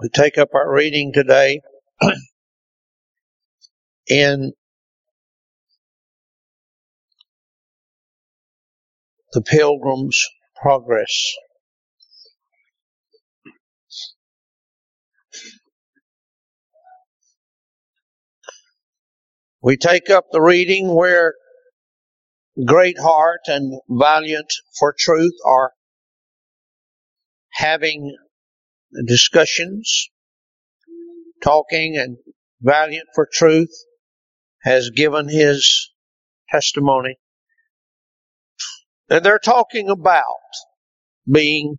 We take up our reading today in the Pilgrim's Progress. We take up the reading where great heart and Valiant for Truth are having discussions, talking, and Valiant for Truth has given his testimony. And they're talking about being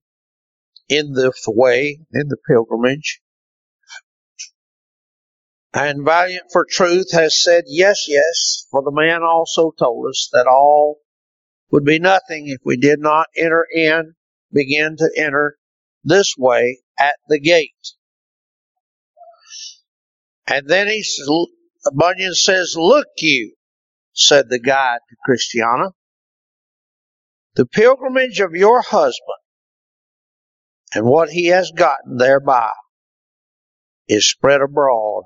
in the way, in the pilgrimage. And Valiant for Truth has said, yes, yes, for the man also told us that all would be nothing if we did not enter in, begin to enter this way at the gate. And then he, Bunyan says, look you, said the guide to Christiana, the pilgrimage of your husband and what he has gotten thereby is spread abroad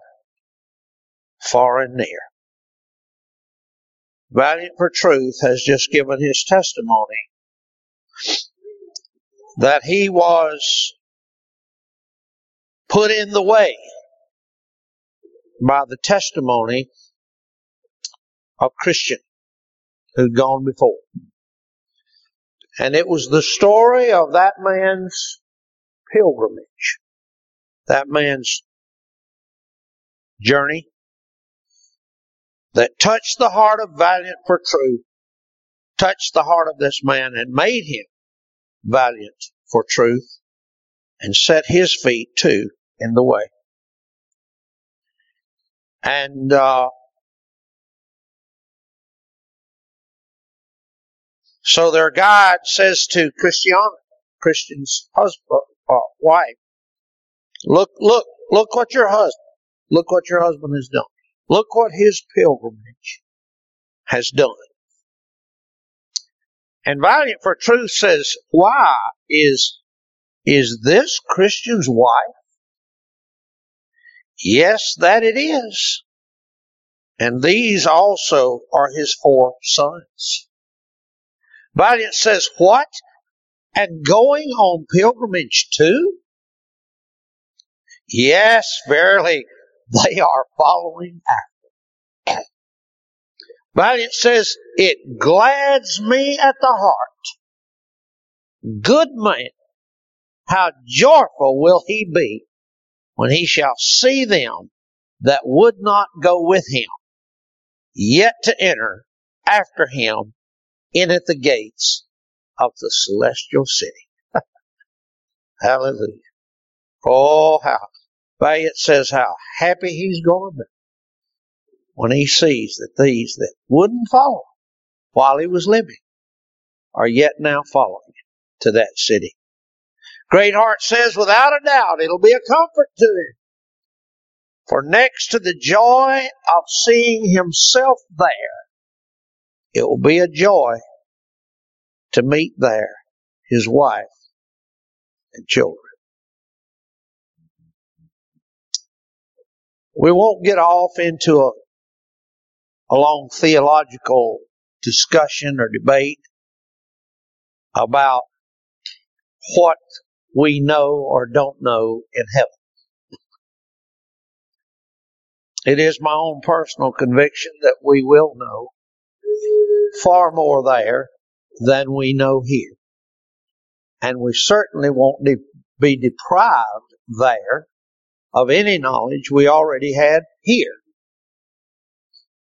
far and near. Valiant for Truth has just given his testimony that he was put in the way by the testimony of Christian who'd gone before. And it was the story of that man's pilgrimage, that man's journey that touched the heart of Valiant for Truth, touched the heart of this man and made him valiant for truth and set his feet too in the way. And, uh, so their guide says to Christiana, Christian's husband, uh, wife, look, look, look what your husband, look what your husband has done. Look what his pilgrimage has done. And Valiant for Truth says, why is, is this Christian's wife? Yes, that it is. And these also are his four sons. Valiant says, what? And going on pilgrimage too? Yes, verily, they are following after. Valiant says, it glads me at the heart. Good man, how joyful will he be when he shall see them that would not go with him, yet to enter after him in at the gates of the celestial city. Hallelujah. Oh, how Valiant says how happy he's going to be when he sees that these that wouldn't follow while he was living are yet now following to that city. Greatheart says without a doubt it'll be a comfort to him. For next to the joy of seeing himself there, it will be a joy to meet there his wife and children. We won't get off into a, a long theological discussion or debate about what we know or don't know in heaven. It is my own personal conviction that we will know far more there than we know here. And we certainly won't de- be deprived there of any knowledge we already had here.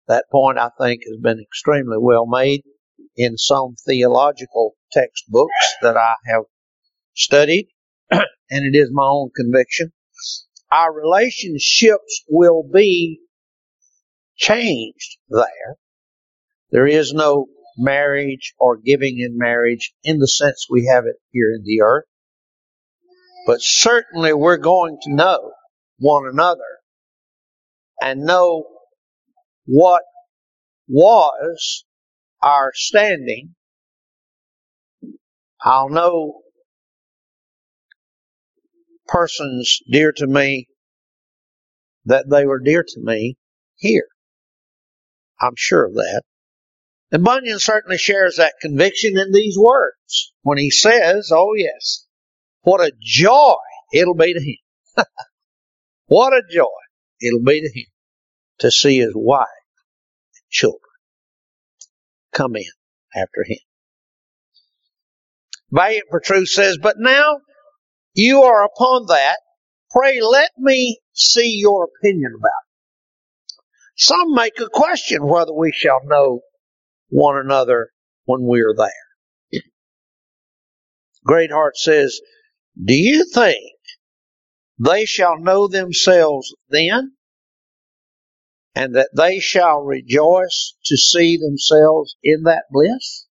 That point, I think, has been extremely well made in some theological textbooks that I have studied, and it is my own conviction. Our relationships will be changed there. There is no marriage or giving in marriage in the sense we have it here in the earth. But certainly we're going to know one another and know what was our standing. I'll know persons dear to me that they were dear to me here. I'm sure of that. And Bunyan certainly shares that conviction in these words when he says, Oh, yes, what a joy it'll be to him. what a joy it'll be to him to see his wife children come in after him. Valiant for Truth says, But now you are upon that. Pray let me see your opinion about it. Some make a question whether we shall know one another when we are there. Greatheart says, Do you think they shall know themselves then, and that they shall rejoice to see themselves in that bliss?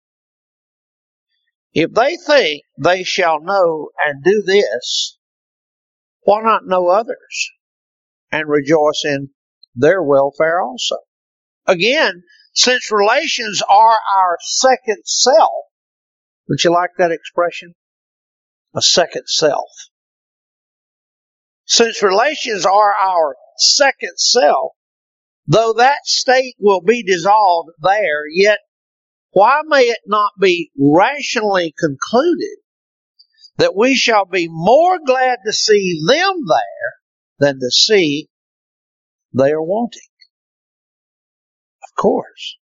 If they think they shall know and do this, why not know others and rejoice in their welfare also? Again, since relations are our second self, would you like that expression? A second self. Since relations are our second self, though that state will be dissolved there, yet why may it not be rationally concluded that we shall be more glad to see them there than to see they are wanting? Of course.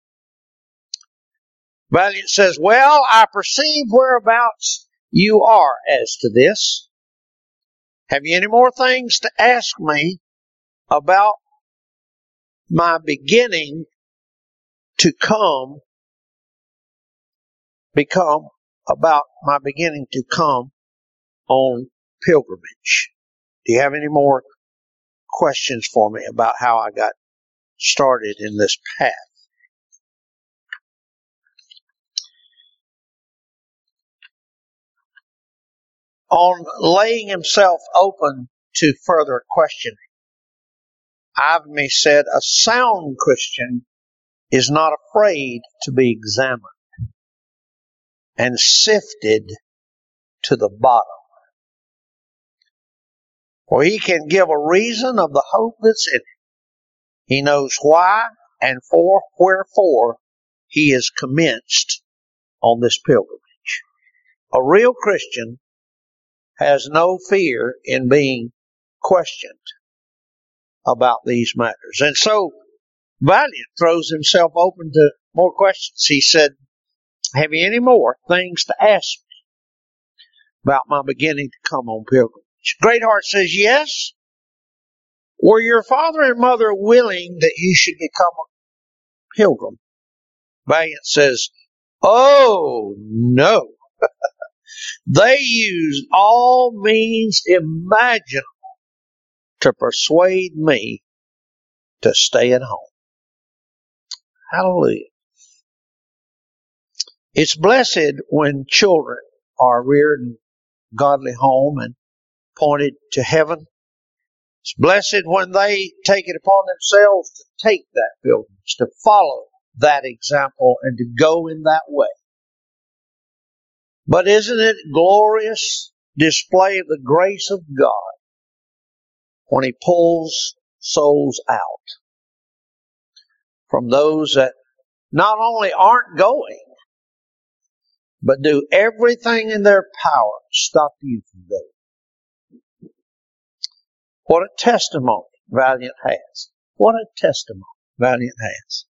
Valiant says, Well, I perceive whereabouts you are as to this. Have you any more things to ask me about my beginning to come become about my beginning to come on pilgrimage. Do you have any more questions for me about how I got started in this path? On laying himself open to further questioning, Ivimey said, A sound Christian is not afraid to be examined and sifted to the bottom. For he can give a reason of the hope that's in him. He knows why and for wherefore he is commenced on this pilgrimage. A real Christian has no fear in being questioned about these matters. And so Valiant throws himself open to more questions. He said, have you any more things to ask me about my beginning to come on pilgrimage? Greatheart says, Yes. Were your father and mother willing that you should become a pilgrim? Valiant says, Oh, no. they used all means imaginable to persuade me to stay at home. Hallelujah. It's blessed when children are reared in godly home and pointed to heaven. It's blessed when they take it upon themselves to take that pilgrimage, to follow that example and to go in that way. But isn't it glorious display of the grace of God when He pulls souls out from those that not only aren't going, but do everything in their power to stop you from going. What a testimony Valiant has. What a testimony Valiant has.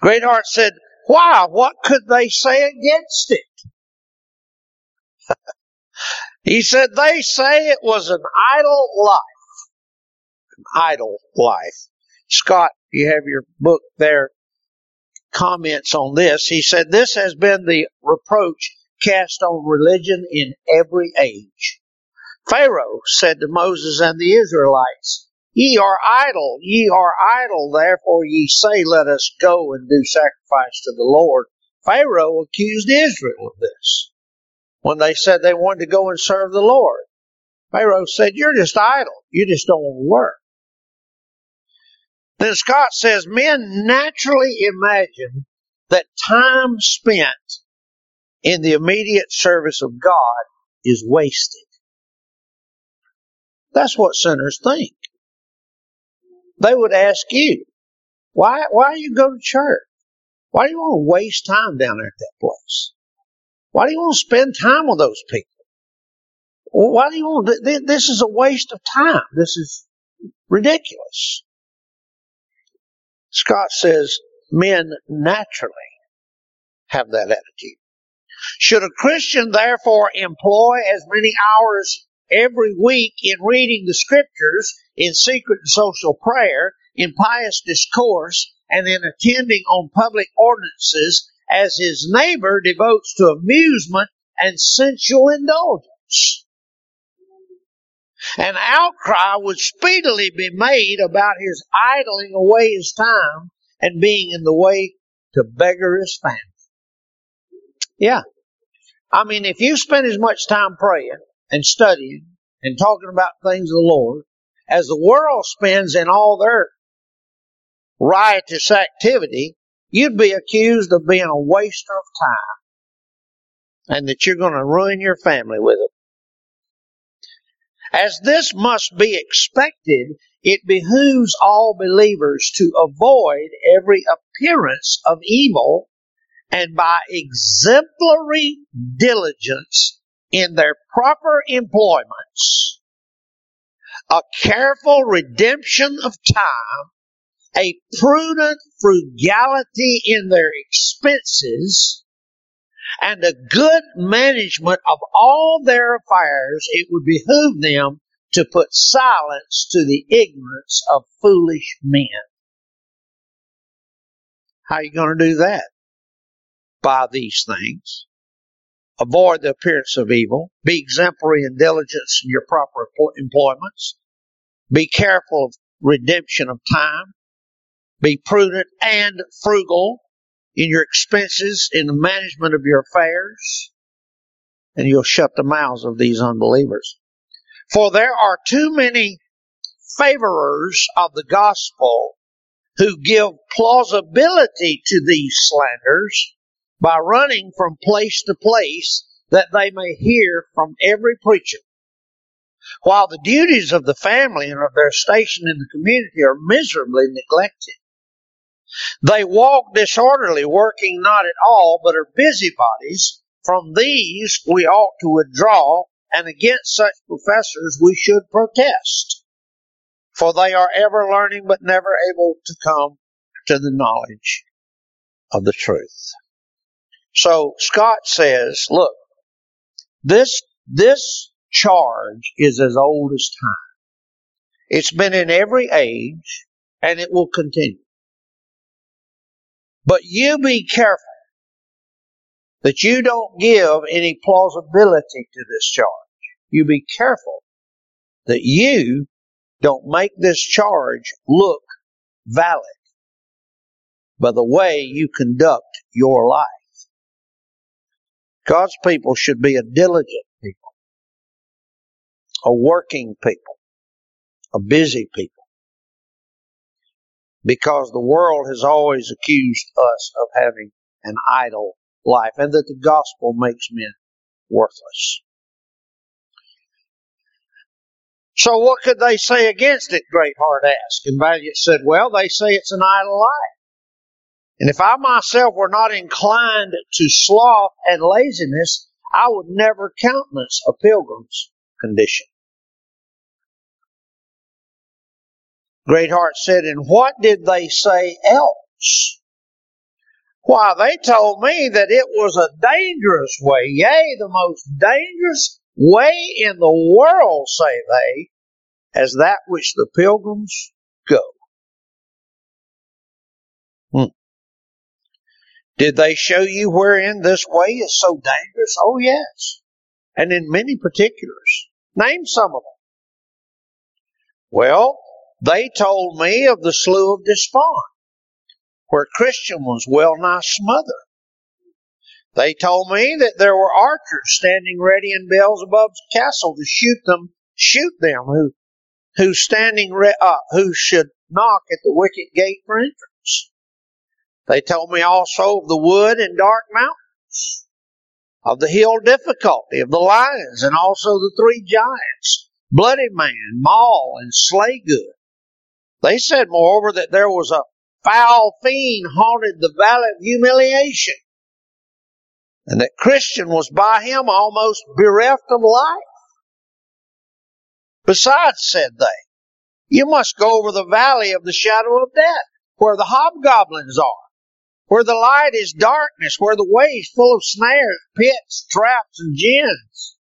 Greatheart said, why? What could they say against it? he said, they say it was an idle life. An idle life. Scott, you have your book there comments on this. He said, This has been the reproach cast on religion in every age. Pharaoh said to Moses and the Israelites, Ye are idle, ye are idle, therefore ye say, Let us go and do sacrifice to the Lord. Pharaoh accused Israel of this when they said they wanted to go and serve the Lord. Pharaoh said, You're just idle. You just don't want to work. Then Scott says men naturally imagine that time spent in the immediate service of God is wasted. That's what sinners think. They would ask you, why, why do you go to church? Why do you want to waste time down there at that place? Why do you want to spend time with those people? Why do you want to, this is a waste of time. This is ridiculous. Scott says men naturally have that attitude. Should a Christian therefore employ as many hours every week in reading the scriptures, in secret and social prayer, in pious discourse, and in attending on public ordinances as his neighbor devotes to amusement and sensual indulgence. An outcry would speedily be made about his idling away his time and being in the way to beggar his family. Yeah. I mean, if you spend as much time praying and studying and talking about things of the Lord as the world spends in all their riotous activity, you'd be accused of being a waster of time and that you're going to ruin your family with it. As this must be expected, it behooves all believers to avoid every appearance of evil and by exemplary diligence in their proper employments, a careful redemption of time, a prudent frugality in their expenses, and a good management of all their affairs, it would behoove them to put silence to the ignorance of foolish men. How are you going to do that? By these things. Avoid the appearance of evil. Be exemplary in diligence in your proper employments. Be careful of redemption of time. Be prudent and frugal in your expenses, in the management of your affairs, and you'll shut the mouths of these unbelievers. For there are too many favorers of the gospel who give plausibility to these slanders by running from place to place that they may hear from every preacher. While the duties of the family and of their station in the community are miserably neglected. They walk disorderly, working not at all, but are busybodies. From these we ought to withdraw, and against such professors we should protest. For they are ever learning, but never able to come to the knowledge of the truth. So Scott says, look, this, this charge is as old as time. It's been in every age, and it will continue. But you be careful that you don't give any plausibility to this charge. You be careful that you don't make this charge look valid by the way you conduct your life. God's people should be a diligent people, a working people, a busy people because the world has always accused us of having an idle life and that the gospel makes men worthless. So what could they say against it? Greatheart asked. And Valiant said, well, they say it's an idle life. And if I myself were not inclined to sloth and laziness, I would never countenance a pilgrim's condition. Greatheart said, And what did they say else? Why, they told me that it was a dangerous way, yea, the most dangerous way in the world, say they, as that which the pilgrims go. Hmm. Did they show you wherein this way is so dangerous? Oh, yes. And in many particulars. Name some of them. Well, they told me of the Slough of Despond, where Christian was well nigh smothered. They told me that there were archers standing ready in Beelzebub's castle to shoot them, shoot them who, who standing re- uh, who should knock at the wicket gate for entrance. They told me also of the wood and dark mountains, of the hill difficulty, of the lions, and also the three giants bloody man, maul, and slay good. They said, moreover, that there was a foul fiend haunted the valley of humiliation, and that Christian was by him almost bereft of life. Besides, said they, you must go over the valley of the shadow of death, where the hobgoblins are, where the light is darkness, where the way is full of snares, pits, traps, and gins.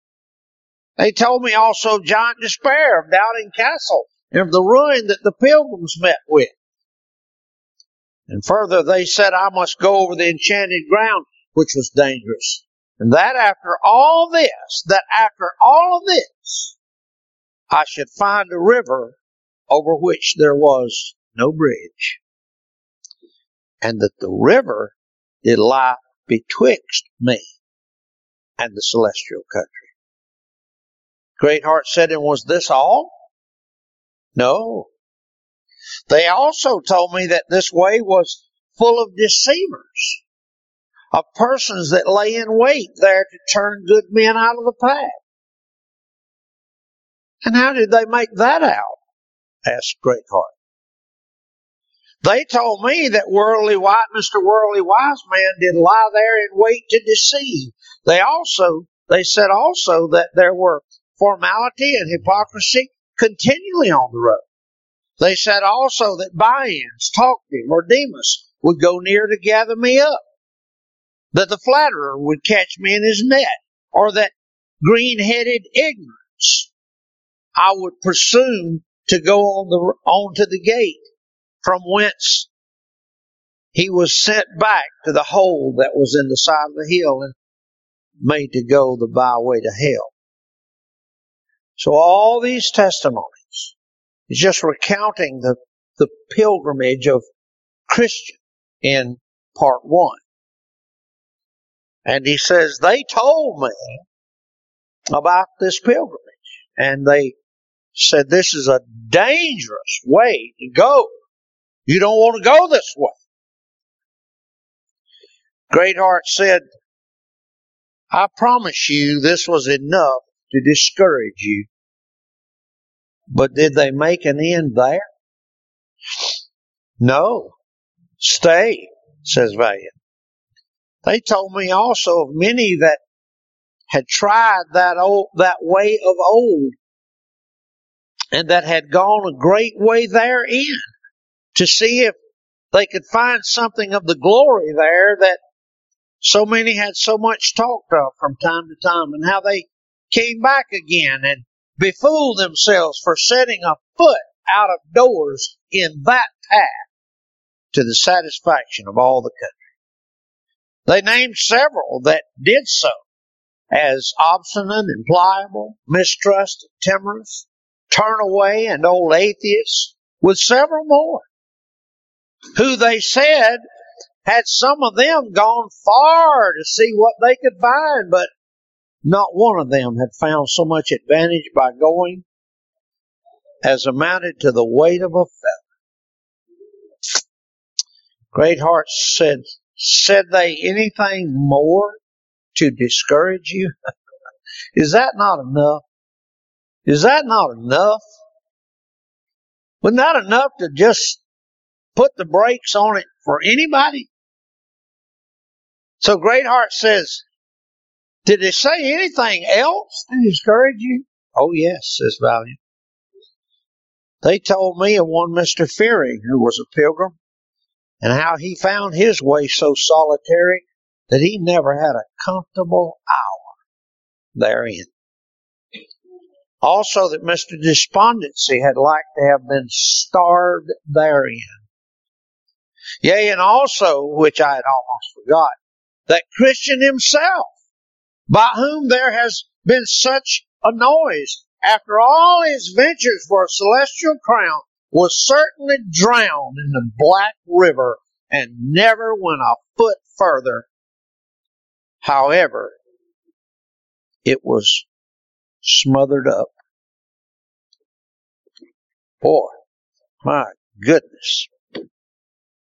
They told me also of giant despair of Doubting Castle and of the ruin that the pilgrims met with. And further, they said I must go over the enchanted ground, which was dangerous. And that after all this, that after all of this, I should find a river over which there was no bridge. And that the river did lie betwixt me and the celestial country. Greatheart said, and was this all? No. They also told me that this way was full of deceivers, of persons that lay in wait there to turn good men out of the path. And how did they make that out? asked Greatheart. They told me that Worldly White, Mr. Worldly Wise Man did lie there and wait to deceive. They also, they said also that there were formality and hypocrisy continually on the road. They said also that By-ends, Talkative, or Demas would go near to gather me up, that the flatterer would catch me in his net, or that green-headed ignorance I would presume to go on the on to the gate from whence he was sent back to the hole that was in the side of the hill and made to go the byway to hell. So all these testimonies is just recounting the, the pilgrimage of Christian in part one. And he says, they told me about this pilgrimage and they said this is a dangerous way to go. You don't want to go this way. Greatheart said, I promise you this was enough to discourage you. But did they make an end there? No. Stay, says Valiant. They told me also of many that had tried that old, that way of old and that had gone a great way therein to see if they could find something of the glory there that so many had so much talked of from time to time and how they came back again and befooled themselves for setting a foot out of doors in that path to the satisfaction of all the country. They named several that did so as obstinate and pliable, mistrust and timorous, turn away and old atheists, with several more, who they said had some of them gone far to see what they could find, but not one of them had found so much advantage by going as amounted to the weight of a feather. Greatheart said, said they anything more to discourage you? Is that not enough? Is that not enough? Wasn't that enough to just put the brakes on it for anybody? So Greatheart says, did they say anything else to discourage you? Oh, yes, says Valiant. They told me of one Mr. Fearing who was a pilgrim and how he found his way so solitary that he never had a comfortable hour therein. Also that Mr. Despondency had like to have been starved therein. Yea, and also, which I had almost forgot, that Christian himself, by whom there has been such a noise after all his ventures for a celestial crown, was certainly drowned in the black river and never went a foot further. However, it was smothered up. Boy, my goodness.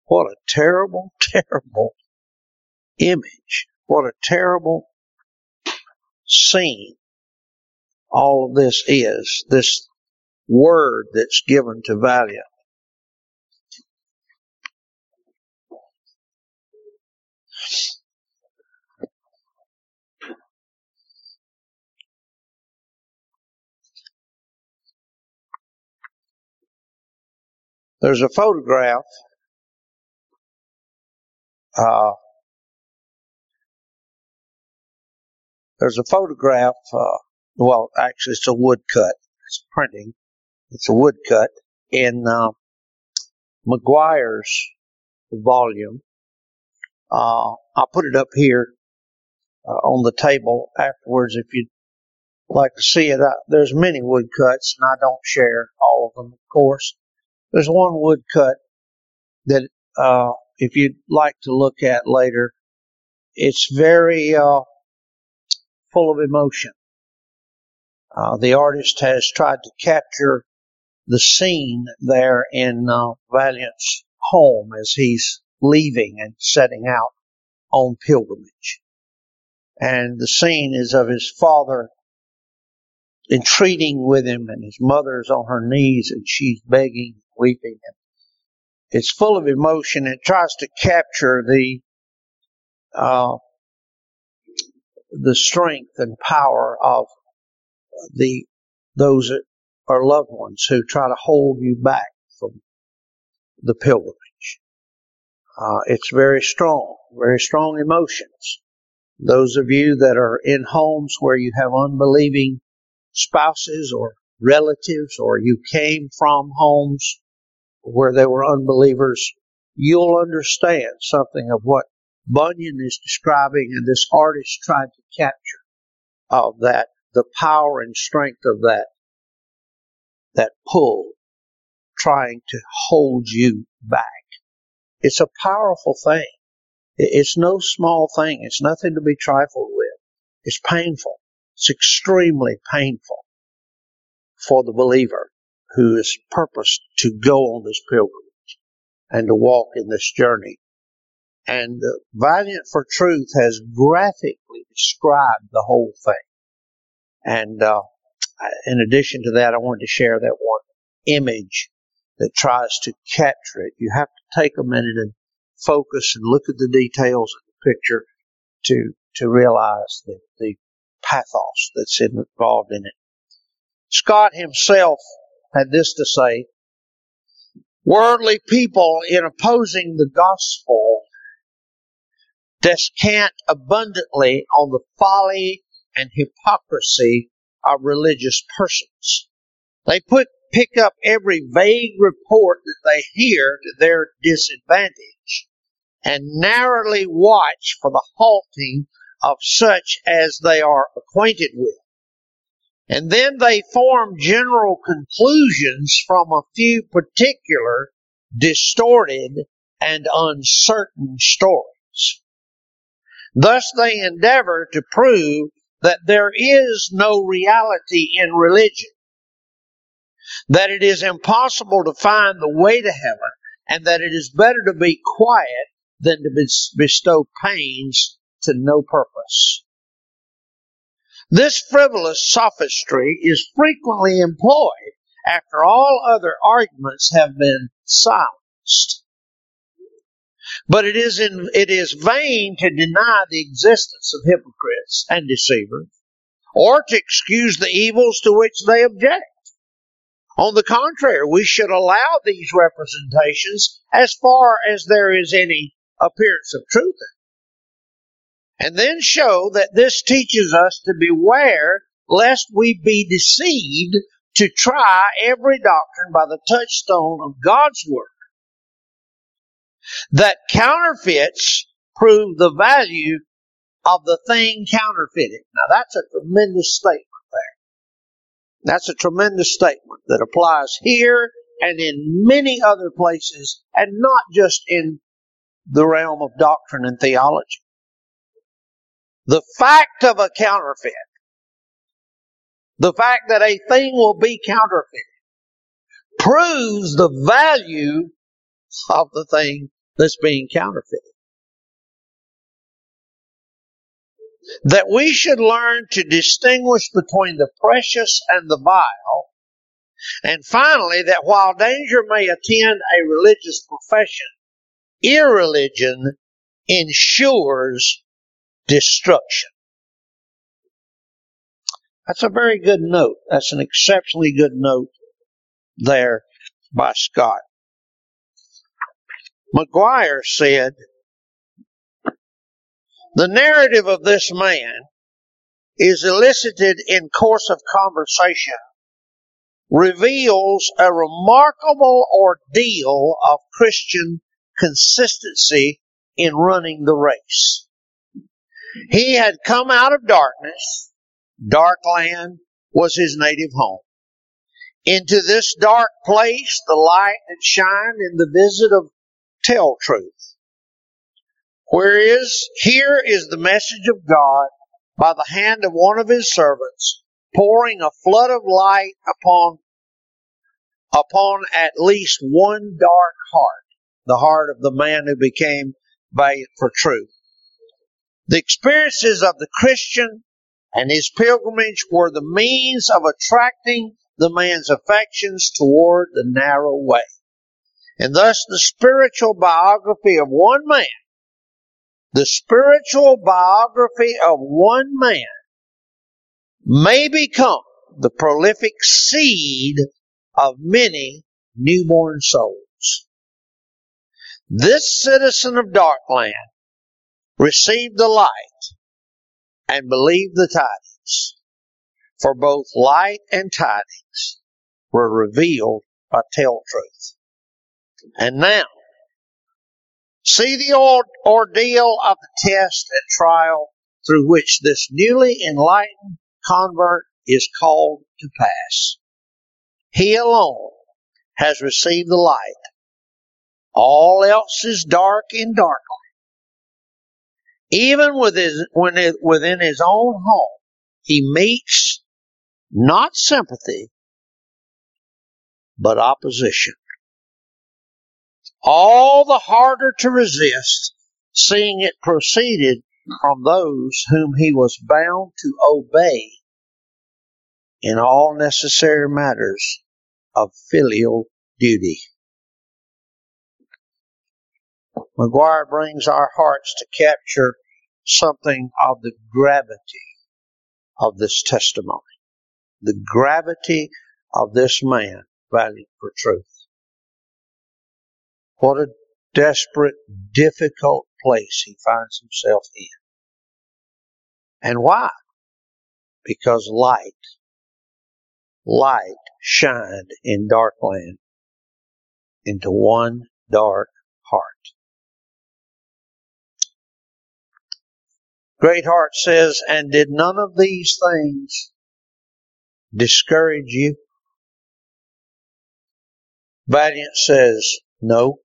What a terrible, terrible image. What a terrible scene all of this is, this word that's given to Valiant. There's a photograph uh, there's a photograph. Uh, well, actually, it's a woodcut. It's printing. It's a woodcut in uh, McGuire's volume. Uh, I'll put it up here uh, on the table afterwards if you'd like to see it. there's many woodcuts, and I don't share all of them, of course. There's one woodcut that, uh, if you'd like to look at later, it's very uh, full of emotion. Uh, the artist has tried to capture the scene there in uh, Valiant's home as he's leaving and setting out on pilgrimage. And the scene is of his father entreating with him and his mother's on her knees and she's begging weeping. It's full of emotion. It tries to capture the uh, the strength and power of the those that are loved ones who try to hold you back from the pilgrimage. Uh, it's very strong, very strong emotions. Those of you that are in homes where you have unbelieving spouses or relatives, or you came from homes where they were unbelievers, you'll understand something of what Bunyan is describing and this artist tried to capture of that, the power and strength of that, that pull trying to hold you back. It's a powerful thing. It's no small thing. It's nothing to be trifled with. It's painful. It's extremely painful for the believer who is purposed to go on this pilgrimage and to walk in this journey. And uh, Valiant for Truth has graphically described the whole thing. And uh, in addition to that, I wanted to share that one image that tries to capture it. You have to take a minute and focus and look at the details of the picture to to realize the, the pathos that's involved in it. Scott himself had this to say Worldly people, in opposing the gospel, descant abundantly on the folly and hypocrisy of religious persons. They put, pick up every vague report that they hear to their disadvantage and narrowly watch for the halting of such as they are acquainted with. And then they form general conclusions from a few particular distorted and uncertain stories. Thus they endeavor to prove that there is no reality in religion, that it is impossible to find the way to heaven, and that it is better to be quiet than to bestow pains to no purpose. This frivolous sophistry is frequently employed after all other arguments have been silenced. But it is, in, it is vain to deny the existence of hypocrites and deceivers, or to excuse the evils to which they object. On the contrary, we should allow these representations as far as there is any appearance of truth in and then show that this teaches us to beware lest we be deceived to try every doctrine by the touchstone of God's Word. That counterfeits prove the value of the thing counterfeited. Now that's a tremendous statement there. That's a tremendous statement that applies here and in many other places and not just in the realm of doctrine and theology. The fact of a counterfeit, the fact that a thing will be counterfeited, proves the value of the thing that's being counterfeited. that we should learn to distinguish between the precious and the vile, and finally, that while danger may attend a religious profession, irreligion ensures destruction. That's a very good note. That's an exceptionally good note there by Scott. McGuire said, the narrative of this man is elicited in course of conversation reveals a remarkable ordeal of Christian consistency in running the race. He had come out of darkness. Dark land was his native home. Into this dark place, the light had shined in the visit of tell truth. Whereas here is the message of God by the hand of one of his servants, pouring a flood of light upon, upon at least one dark heart, the heart of the man who became valiant for truth. The experiences of the Christian and his pilgrimage were the means of attracting the man's affections toward the narrow way. And thus the spiritual biography of one man, the spiritual biography of one man may become the prolific seed of many newborn souls. This citizen of Darkland received the light and believed the tidings. For both light and tidings were revealed by tell truth. And now, see the ordeal of the test and trial through which this newly enlightened convert is called to pass. He alone has received the light. All else is dark in darkly. Even within, within his own home, he meets not sympathy, but opposition. All the harder to resist, seeing it proceeded from those whom he was bound to obey in all necessary matters of filial duty. McGuire brings our hearts to capture something of the gravity of this testimony. The gravity of this man valiant for truth. What a desperate, difficult place he finds himself in. And why? Because light, light shined in dark land into one dark heart. Greatheart says, and did none of these things discourage you? Valiant says, no.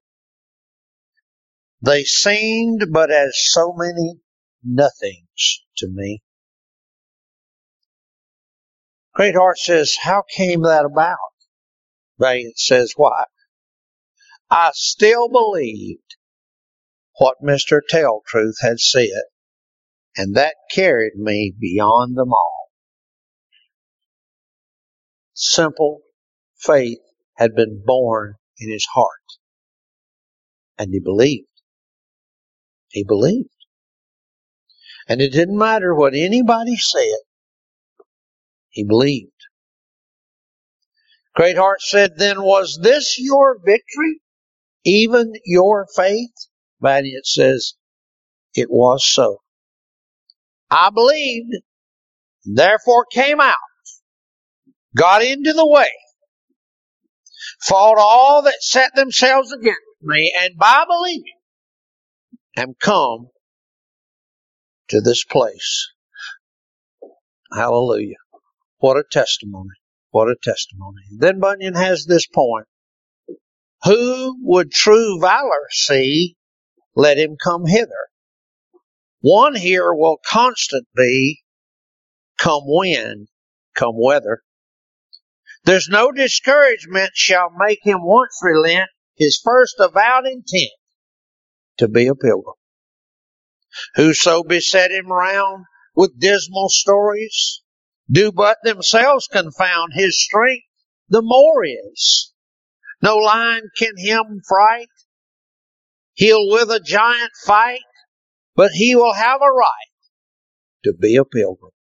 They seemed but as so many nothings to me. Greatheart says, how came that about? Valiant says, why? I still believed what Mr. Tell Truth had said and that carried me beyond them all. Simple faith had been born in his heart, and he believed. He believed. And it didn't matter what anybody said, he believed. Greatheart said, Then was this your victory? Even your faith? Valiant says, It was so. I believed, therefore came out, got into the way, fought all that set themselves against me, and by believing am come to this place. Hallelujah. What a testimony. What a testimony. Then Bunyan has this point. Who would true valor see? Let him come hither. One here will constant be come wind, come weather. There's no discouragement shall make him once relent his first avowed intent to be a pilgrim. Whoso beset him round with dismal stories, do but themselves confound his strength, the more is. No lion can him fright. He'll with a giant fight, but he will have a right to be a pilgrim.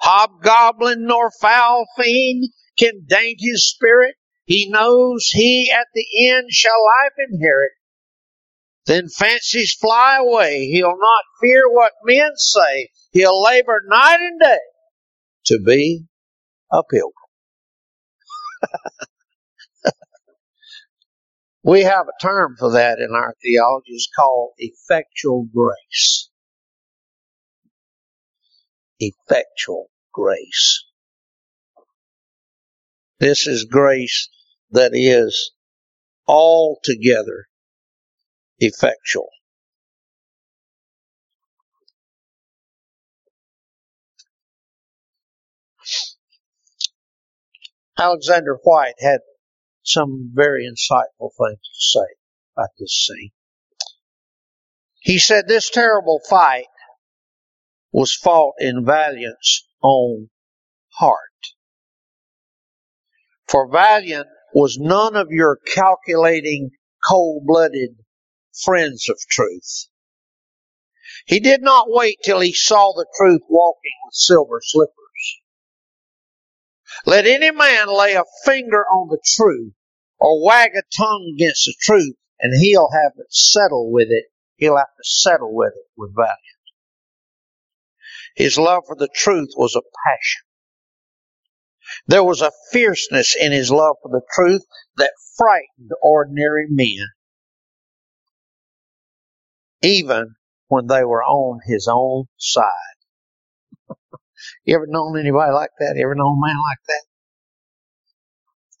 Hobgoblin nor foul fiend can daint his spirit. He knows he at the end shall life inherit. Then fancies fly away. He'll not fear what men say. He'll labor night and day to be a pilgrim. we have a term for that in our theology. It's called effectual grace. Effectual grace. This is grace that is altogether effectual. Alexander Whyte had some very insightful things to say about this scene. He said this terrible fight was fought in Valiant's own heart. For Valiant was none of your calculating, cold-blooded friends of truth. He did not wait till he saw the truth walking with silver slippers. Let any man lay a finger on the truth or wag a tongue against the truth and he'll have to settle with it. He'll have to settle with it with Valiant. His love for the truth was a passion. There was a fierceness in his love for the truth that frightened ordinary men even when they were on his own side. you ever known anybody like that? You ever known a man like that?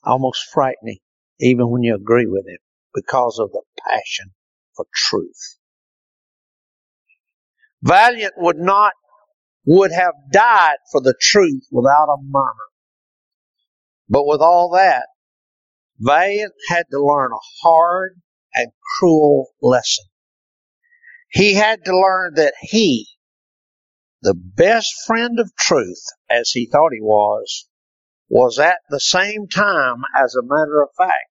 Almost frightening, even when you agree with him, because of the passion for truth. Valiant would not, would have died for the truth without a murmur. But with all that, Valiant had to learn a hard and cruel lesson. He had to learn that he, the best friend of truth, as he thought he was, was at the same time, as a matter of fact,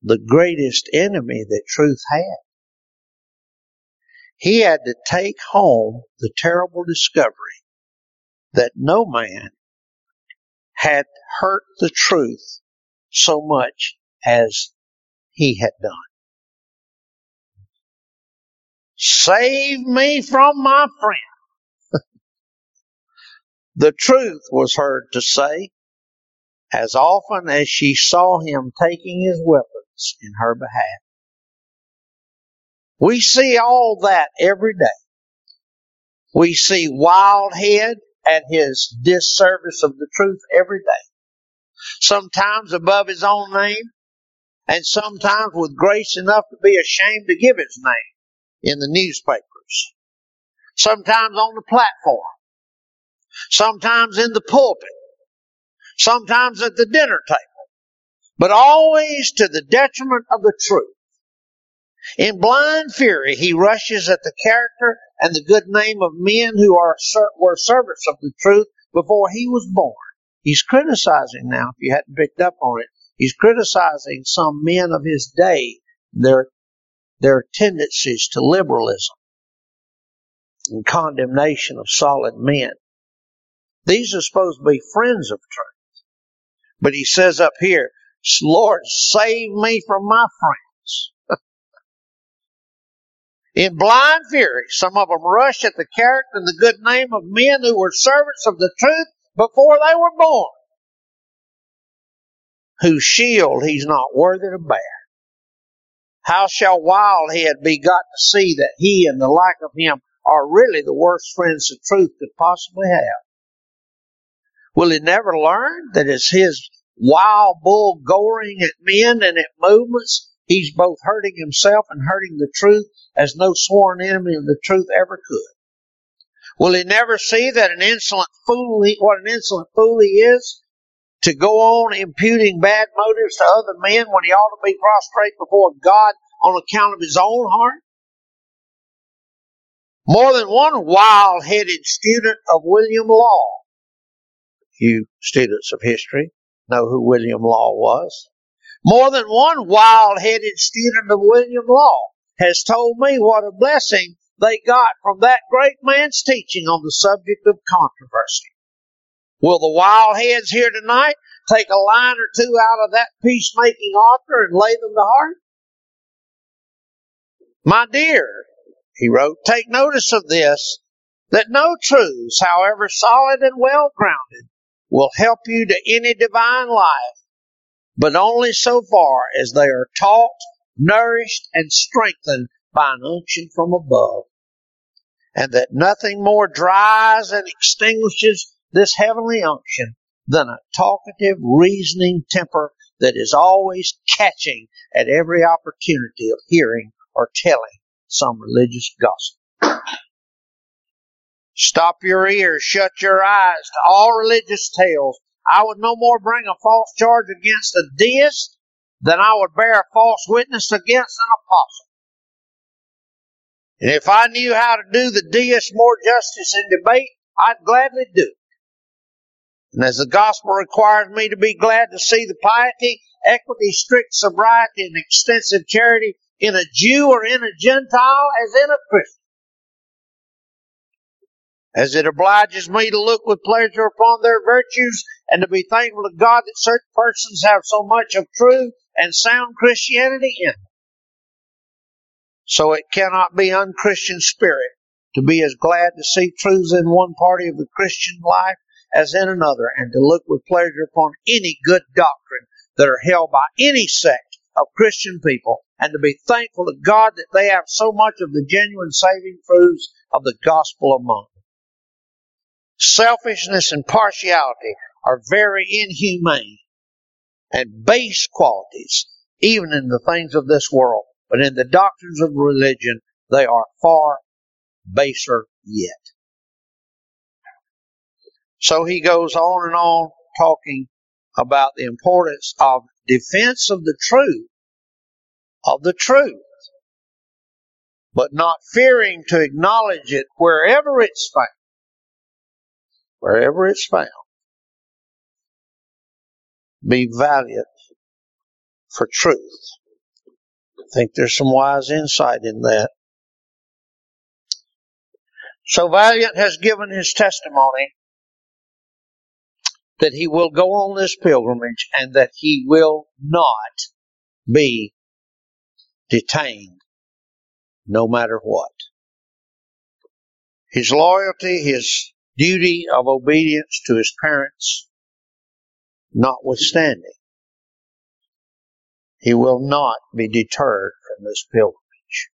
the greatest enemy that truth had. He had to take home the terrible discovery that no man had hurt the truth so much as he had done. Save me from my friend. the truth was heard to say, as often as she saw him taking his weapons in her behalf. We see all that every day. We see Wildhead at his disservice of the truth every day. Sometimes above his own name, and sometimes with grace enough to be ashamed to give his name in the newspapers, sometimes on the platform, sometimes in the pulpit, sometimes at the dinner table, but always to the detriment of the truth. In blind fury, he rushes at the character and the good name of men who are were servants of the truth before he was born. He's criticizing now, if you hadn't picked up on it, he's criticizing some men of his day, their their tendencies to liberalism and condemnation of solid men. These are supposed to be friends of truth. But he says up here, Lord, save me from my friends. In blind fury, some of them rush at the character and the good name of men who were servants of the truth before they were born, whose shield he's not worthy to bear. How shall Wildhead be got to see that he and the like of him are really the worst friends the truth could possibly have? Will he never learn that it's his wild bull goring at men and at movements? He's both hurting himself and hurting the truth as no sworn enemy of the truth ever could. Will he never see that an insolent fool, he, what an insolent fool he is? To go on imputing bad motives to other men when he ought to be prostrate before God on account of his own heart? More than one wild headed student of William Law, you students of history know who William Law was. More than one wild headed student of William Law has told me what a blessing they got from that great man's teaching on the subject of controversy. Will the wild heads here tonight take a line or two out of that peacemaking author and lay them to heart? My dear, he wrote, take notice of this, that no truths, however solid and well grounded, will help you to any divine life, but only so far as they are taught, nourished, and strengthened by an unction from above. And that nothing more dries and extinguishes this heavenly unction than a talkative, reasoning temper that is always catching at every opportunity of hearing or telling some religious gospel. Stop your ears, shut your eyes to all religious tales. I would no more bring a false charge against a deist than I would bear a false witness against an apostle. And if I knew how to do the deist more justice in debate, I'd gladly do it. And as the gospel requires me to be glad to see the piety, equity, strict sobriety, and extensive charity in a Jew or in a Gentile as in a Christian. As it obliges me to look with pleasure upon their virtues and to be thankful to God that certain persons have so much of true and sound Christianity in them. So it cannot be unchristian spirit to be as glad to see truths in one party of the Christian life as in another, and to look with pleasure upon any good doctrine that are held by any sect of Christian people, and to be thankful to God that they have so much of the genuine saving truths of the gospel among them. Selfishness and partiality are very inhumane and base qualities, even in the things of this world, but in the doctrines of religion, they are far baser yet. So he goes on and on talking about the importance of defense of the truth, of the truth, but not fearing to acknowledge it wherever it's found. Wherever it's found. Be valiant for truth. I think there's some wise insight in that. So Valiant has given his testimony that he will go on this pilgrimage and that he will not be detained no matter what. His loyalty, his duty of obedience to his parents notwithstanding, he will not be deterred from this pilgrimage.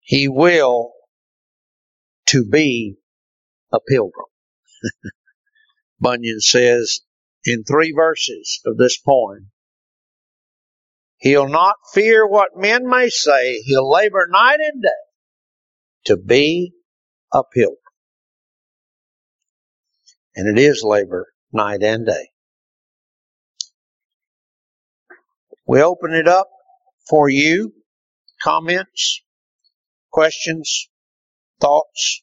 He will to be a pilgrim. Bunyan says in three verses of this poem. He'll not fear what men may say. He'll labor night and day to be a pilgrim. And it is labor night and day. We open it up for you. Comments, questions, thoughts.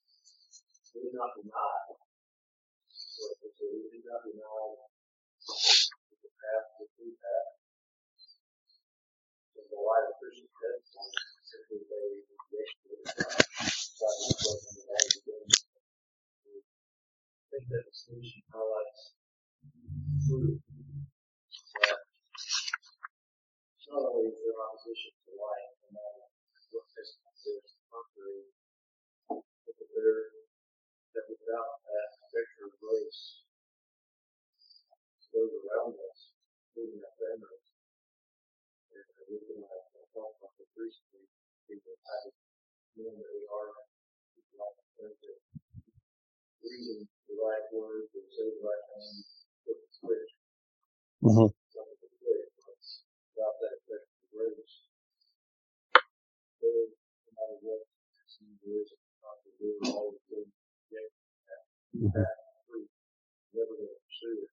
did not deny the we got to know the path, the true path. The light of Christian faith simply they reject it. God is broken the light again. I think that distinction highlights truth that not only is there opposition to light and all what Testament says contrary, but there that without that picture of grace, those around us, including our families, and we can have a talk about the priest people I know that we are not like friendship. Using the right words and say the right things with the switch. Mm-hmm. Without that picture of grace, no matter what, it's easier to do all Never going to pursue it.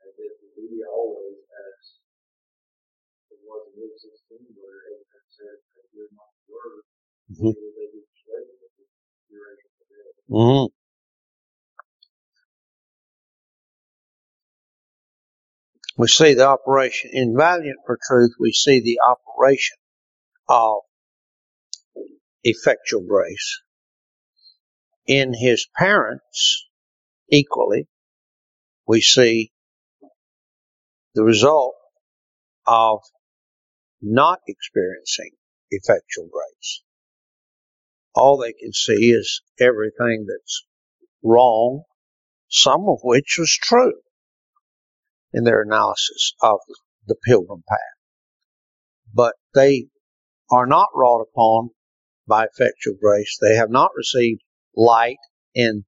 And we always, as it was in Luke 16, where Abraham said, "If you're not the word, Mhm. live." Mhm. We see the operation in Valiant for Truth. We see the operation of effectual grace in his parents equally. We see the result of not experiencing effectual grace. All they can see is everything that's wrong, some of which was true in their analysis of the pilgrim path. But they are not wrought upon by effectual grace. They have not received light in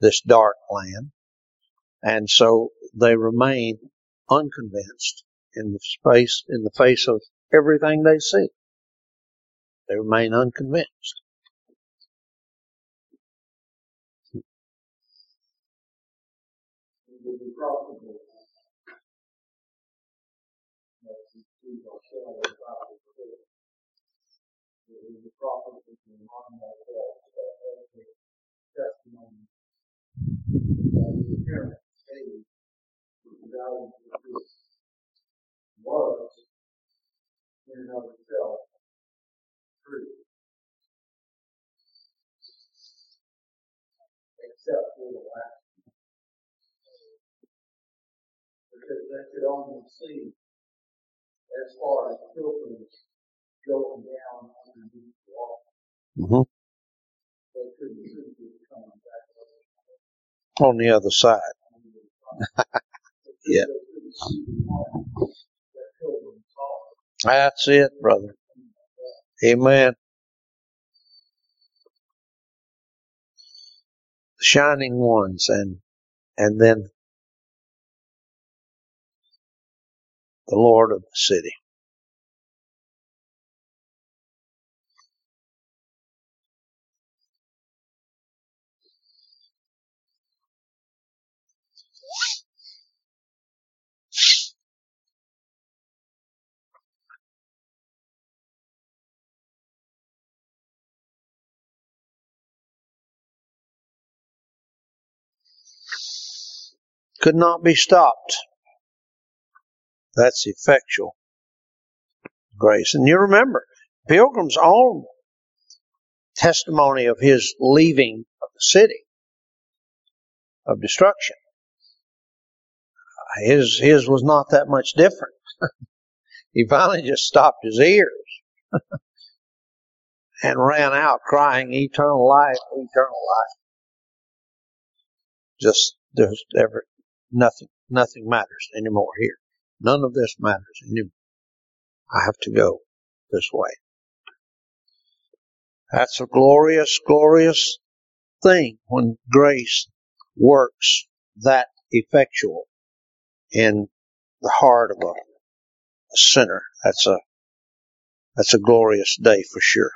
this dark land. And so they remain unconvinced in the space, in the face of everything they see. They remain unconvinced. Testimony that the parents gave regarding the truth was in and of itself true. Except for the last. Because they could only see as far as pilgrims going down underneath the wall. hmm They couldn't see who's coming back. On the other side. Yeah. They couldn't see the one that pilgrims saw. That's it, brother. Amen. The shining ones and, and then the Lord of the city. Could not be stopped. That's effectual grace. And you remember, Pilgrim's own testimony of his leaving of the city of destruction. His, his was not that much different. he finally just stopped his ears and ran out crying, eternal life, eternal life. Just, there's ever, nothing, nothing matters anymore here. None of this matters anymore. I have to go this way. That's a glorious, glorious thing when grace works that effectual in the heart of a, sinner. That's a, that's a glorious day for sure.